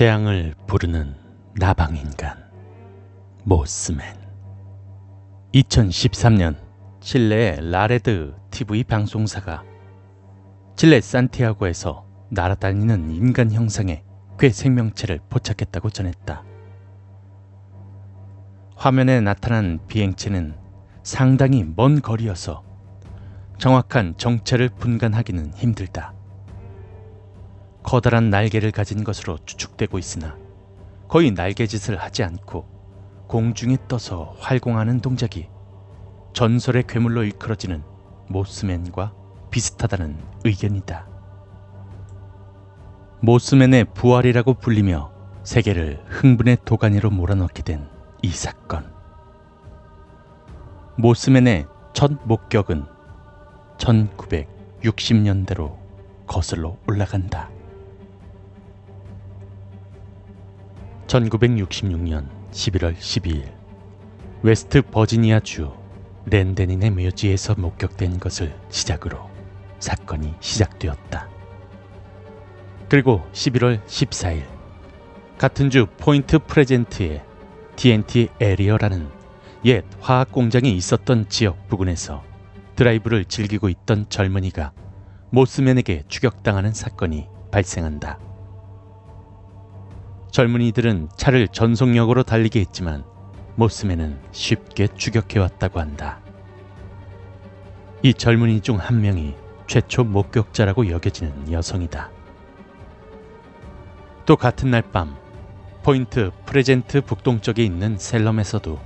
재앙을 부르는 나방인간 모스맨 2013년 칠레의 라레드 TV 방송사가 칠레 산티아고에서 날아다니는 인간 형상의 괴 생명체를 포착했다고 전했다. 화면에 나타난 비행체는 상당히 먼 거리여서 정확한 정체를 분간하기는 힘들다. 커다란 날개를 가진 것으로 추측되고 있으나 거의 날개짓을 하지 않고 공중에 떠서 활공하는 동작이 전설의 괴물로 일컬어지는 모스맨과 비슷하다는 의견이다. 모스맨의 부활이라고 불리며 세계를 흥분의 도가니로 몰아넣게 된 이 사건. 모스맨의 첫 목격은 1960년대로 거슬러 올라간다. 1966년 11월 12일 웨스트 버지니아주 클렌데닌의 묘지에서 목격된 것을 시작으로 사건이 시작되었다. 그리고 11월 14일 같은 주 포인트 플레전트의 TNT Area라는 옛 화학 공장이 있었던 지역 부근에서 드라이브를 즐기고 있던 젊은이가 모스맨에게 추격당하는 사건이 발생한다. 젊은이들은 차를 전속력으로 달리게 했지만 모스맨은 쉽게 추격해왔다고 한다. 이 젊은이 중 한 명이 최초 목격자라고 여겨지는 여성이다. 또 같은 날 밤 포인트 프레젠트 북동쪽에 있는 셀럼에서도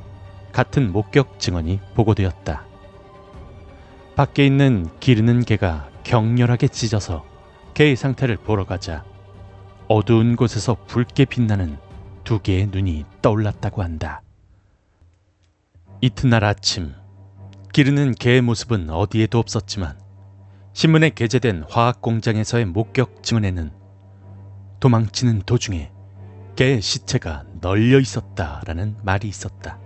같은 목격 증언이 보고되었다. 밖에 있는 기르는 개가 격렬하게 짖어서 개의 상태를 보러 가자 어두운 곳에서 붉게 빛나는 두 개의 눈이 떠올랐다고 한다. 이튿날 아침 기르는 개의 모습은 어디에도 없었지만 신문에 게재된 화학 공장에서의 목격 증언에는 도망치는 도중에 개의 시체가 널려 있었다라는 말이 있었다.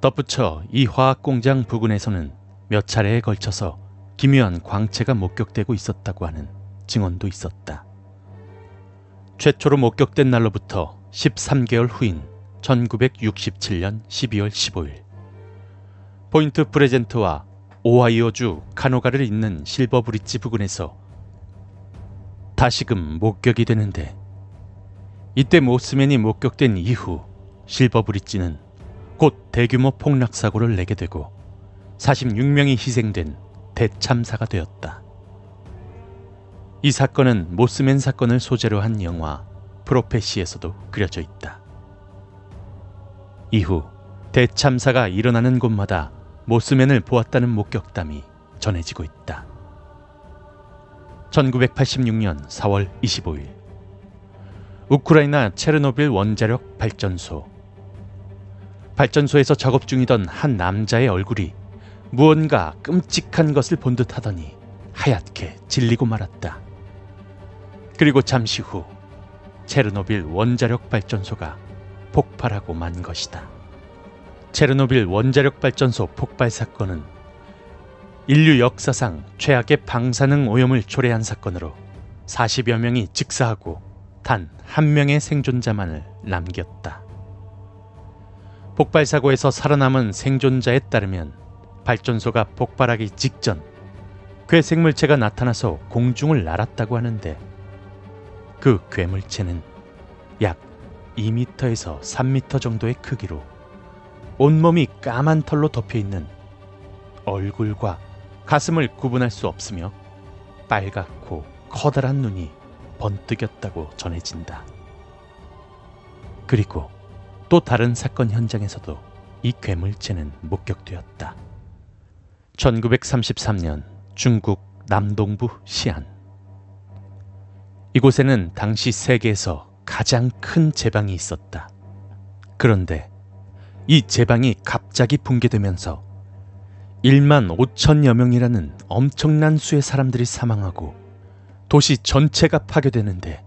덧붙여 이 화학 공장 부근에서는 몇 차례에 걸쳐서 기묘한 광채가 목격되고 있었다고 하는 증언도 있었다. 최초로 목격된 날로부터 13개월 후인 1967년 12월 15일 포인트 프레젠트와 오하이오주 카노가를 잇는 실버 브릿지 부근에서 다시금 목격이 되는데 이때 모스맨이 목격된 이후 실버 브릿지는 곧 대규모 폭락 사고를 내게 되고 46명이 희생된 대참사가 되었다. 이 사건은 모스맨 사건을 소재로 한 영화 프로페시에서도 그려져 있다. 이후 대참사가 일어나는 곳마다 모스맨을 보았다는 목격담이 전해지고 있다. 1986년 4월 25일 우크라이나 체르노빌 원자력 발전소 발전소에서 작업 중이던 한 남자의 얼굴이 무언가 끔찍한 것을 본 듯 하더니 하얗게 질리고 말았다. 그리고 잠시 후 체르노빌 원자력 발전소가 폭발하고 만 것이다. 체르노빌 원자력 발전소 폭발 사건은 인류 역사상 최악의 방사능 오염을 초래한 사건으로 40여 명이 직사하고 단 한 명의 생존자만을 남겼다. 폭발 사고에서 살아남은 생존자에 따르면 발전소가 폭발하기 직전 괴생물체가 나타나서 공중을 날았다고 하는데 그 괴물체는 약 2m에서 3m 정도의 크기로 온몸이 까만 털로 덮여 있는 얼굴과 가슴을 구분할 수 없으며 빨갛고 커다란 눈이 번뜩였다고 전해진다. 그리고 또 다른 사건 현장에서도 이 괴물체는 목격되었다. 1933년 중국 남동부 시안. 이곳에는 당시 세계에서 가장 큰 제방이 있었다. 그런데 이 제방이 갑자기 붕괴되면서 1만 5천여 명이라는 엄청난 수의 사람들이 사망하고 도시 전체가 파괴되는데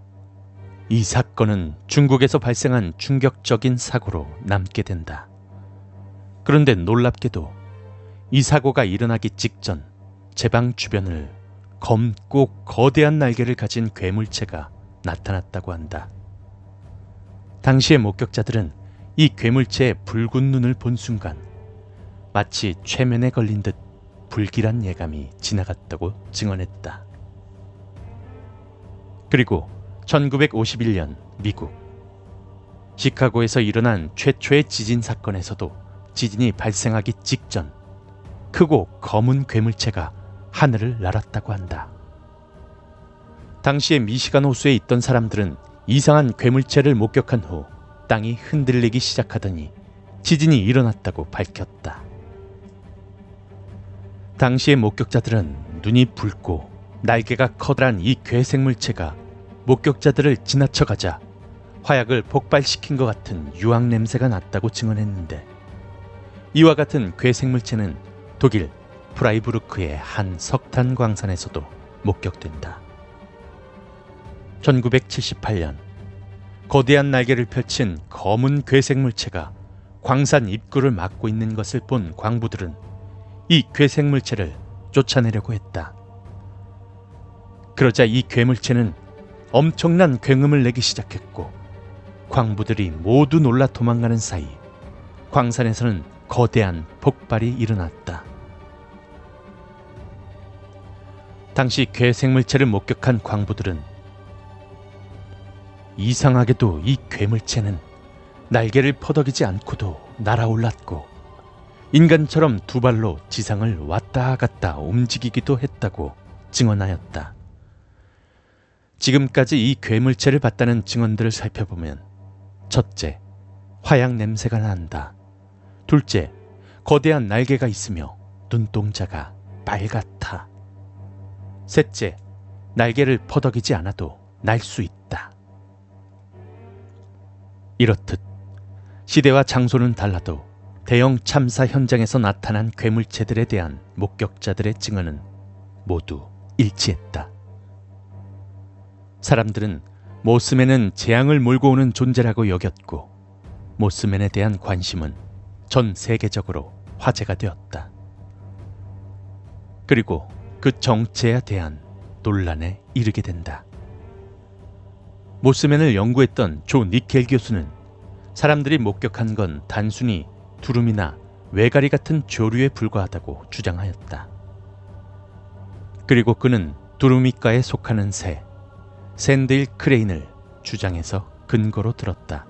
이 사건은 중국에서 발생한 충격적인 사고로 남게 된다. 그런데 놀랍게도 이 사고가 일어나기 직전 제방 주변을 검고 거대한 날개를 가진 괴물체가 나타났다고 한다. 당시의 목격자들은 이 괴물체의 붉은 눈을 본 순간 마치 최면에 걸린 듯 불길한 예감이 지나갔다고 증언했다. 그리고 1951년 미국 시카고에서 일어난 최초의 지진 사건에서도 지진이 발생하기 직전 크고 검은 괴물체가 하늘을 날았다고 한다. 당시에 미시간 호수에 있던 사람들은 이상한 괴물체를 목격한 후 땅이 흔들리기 시작하더니 지진이 일어났다고 밝혔다. 당시의 목격자들은 눈이 붉고 날개가 커다란 이 괴생물체가 목격자들을 지나쳐가자 화약을 폭발시킨 것 같은 유황 냄새가 났다고 증언했는데 이와 같은 괴생물체는 독일 프라이부르크의 한 석탄 광산에서도 목격된다. 1978년 거대한 날개를 펼친 검은 괴생물체가 광산 입구를 막고 있는 것을 본 광부들은 이 괴생물체를 쫓아내려고 했다. 그러자 이 괴물체는 엄청난 굉음을 내기 시작했고 광부들이 모두 놀라 도망가는 사이 광산에서는 거대한 폭발이 일어났다. 당시 괴 생물체를 목격한 광부들은 이상하게도 이 괴물체는 날개를 퍼덕이지 않고도 날아올랐고 인간처럼 두 발로 지상을 왔다 갔다 움직이기도 했다고 증언하였다. 지금까지 이 괴물체를 봤다는 증언들을 살펴보면 첫째, 화약 냄새가 난다. 둘째, 거대한 날개가 있으며 눈동자가 빨갛다. 셋째, 날개를 퍼덕이지 않아도 날 수 있다. 이렇듯 시대와 장소는 달라도 대형 참사 현장에서 나타난 괴물체들에 대한 목격자들의 증언은 모두 일치했다. 사람들은 모스맨은 재앙을 몰고 오는 존재라고 여겼고 모스맨에 대한 관심은 전 세계적으로 화제가 되었다. 그리고 그 정체에 대한 논란에 이르게 된다. 모스맨을 연구했던 조 니켈 교수는 사람들이 목격한 건 단순히 두rum이나 왜가리 같은 조류에 불과하다고 주장하였다. 그리고 그는 두루미과에 속하는 새, Sandhill Crane을 주장의 근거로 들었다.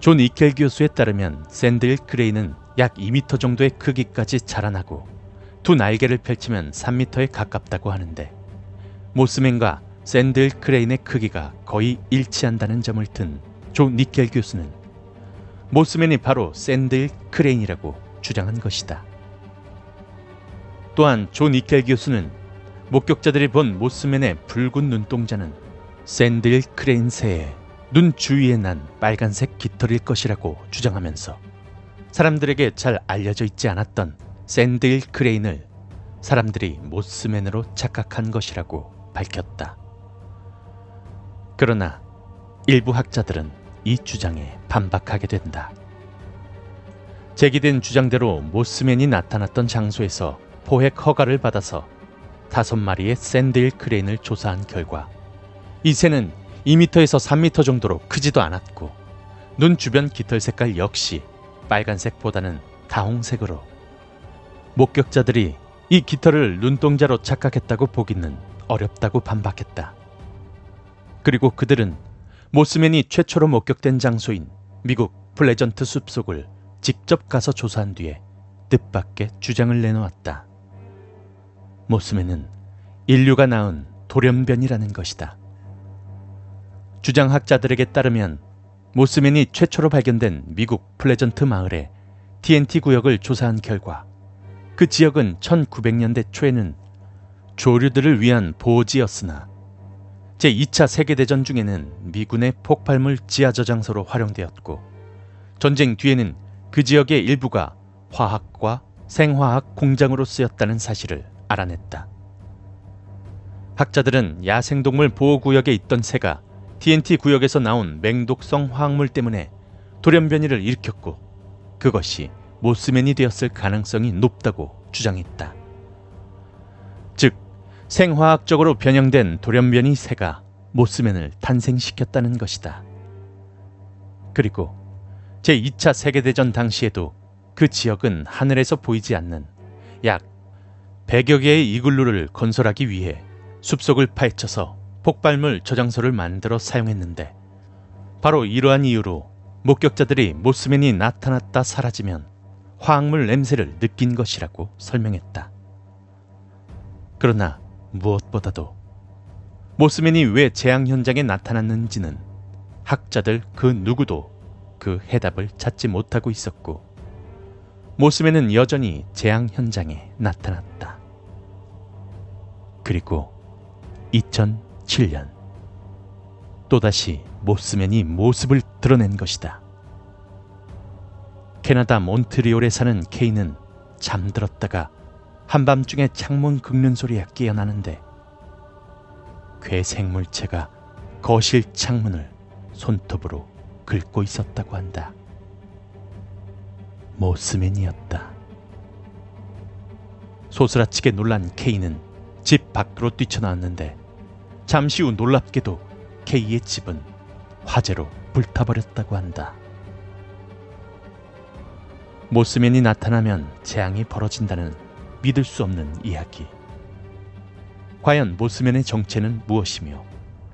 존 이켈 교수에 따르면 Sandhill Crane은 약 2m 정도의 크기까지 자라나고 두 날개를 펼치면 3m에 가깝다고 하는데 모스맨과 Sandhill Crane의 크기가 거의 일치한다는 점을 든 존 니켈 교수는 모스맨이 바로 Sandhill Crane이라고 주장한 것이다. 또한 존 니켈 교수는 목격자들이 본 모스맨의 붉은 눈동자는 Sandhill Crane 새의 눈 주위에 난 빨간색 깃털일 것이라고 주장하면서 사람들에게 잘 알려져 있지 않았던 Sandhill Crane을 사람들이 모스맨으로 착각한 것이라고 밝혔다. 그러나 일부 학자들은 이 주장에 반박하게 된다. 제기된 주장대로 모스맨이 나타났던 장소에서 포획 허가를 받아서 다섯 마리의 샌드일 크레인을 조사한 결과 이 새는 2m에서 3m 정도로 크지도 않았고 눈 주변 깃털 색깔 역시 빨간색보다는 다홍색으로 목격자들이 이 깃털을 눈동자로 착각했다고 보기는 어렵다고 반박했다. 그리고 그들은 모스맨이 최초로 목격된 장소인 미국 플레전트 숲속을 직접 가서 조사한 뒤에 뜻밖의 주장을 내놓았다. 모스맨은 인류가 낳은 돌연변이라는 것이다. 주장학자들에게 따르면 모스맨이 최초로 발견된 미국 플레전트 마을의 TNT 구역을 조사한 결과 그 지역은 1900년대 초에는 조류들을 위한 보호지였으나 제2차 세계대전 중에는 미군의 폭발물 지하 저장소로 활용되었고 전쟁 뒤에는 그 지역의 일부가 화학과 생화학 공장으로 쓰였다는 사실을 알아냈다. 학자들은 야생동물 보호구역에 있던 새가 TNT 구역에서 나온 맹독성 화학물 때문에 돌연변이를 일으켰고 그것이 모스맨이 되었을 가능성이 높다고 주장했다. 즉 생화학적으로 변형된 돌연변이 새가 모스맨을 탄생시켰다는 것이다. 그리고 제2차 세계대전 당시에도 그 지역은 하늘에서 보이지 않는 약 100여 개의 이글루를 건설하기 위해 숲속을 파헤쳐서 폭발물 저장소를 만들어 사용했는데 바로 이러한 이유로 목격자들이 모스맨이 나타났다 사라지면 화학물 냄새를 느낀 것이라고 설명했다. 그러나 무엇보다도 모스맨이 왜 재앙 현장에 나타났는지는 학자들 그 누구도 그 해답을 찾지 못하고 있었고 모스맨은 여전히 재앙 현장에 나타났다. 그리고 2007년 또다시 모스맨이 모습을 드러낸 것이다. 캐나다 몬트리올에 사는 케이는 잠들었다가 한밤중에 창문 긁는 소리에 깨어나는데 괴생물체가 거실 창문을 손톱으로 긁고 있었다고 한다. 모스맨이었다. 소스라치게 놀란 케이는 집 밖으로 뛰쳐나왔는데 잠시 후 놀랍게도 케이의 집은 화재로 불타버렸다고 한다. 모스맨이 나타나면 재앙이 벌어진다는 믿을 수 없는 이야기. 과연 모스맨의 정체는 무엇이며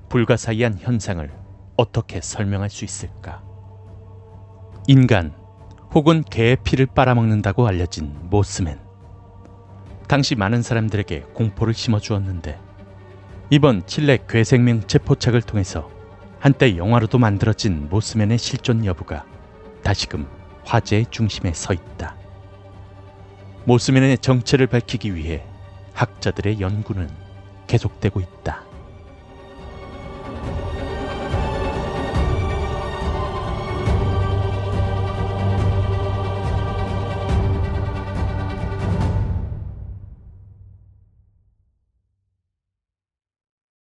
불가사의한 현상을 어떻게 설명할 수 있을까? 인간 혹은 개의 피를 빨아먹는다고 알려진 모스맨. 당시 많은 사람들에게 공포를 심어주었는데 이번 칠레 괴생명 체 포착을 통해서 한때 영화로도 만들어진 모스맨의 실존 여부가 다시금 화제의 중심에 서 있다. 모스맨의 정체를 밝히기 위해 학자들의 연구는 계속되고 있다.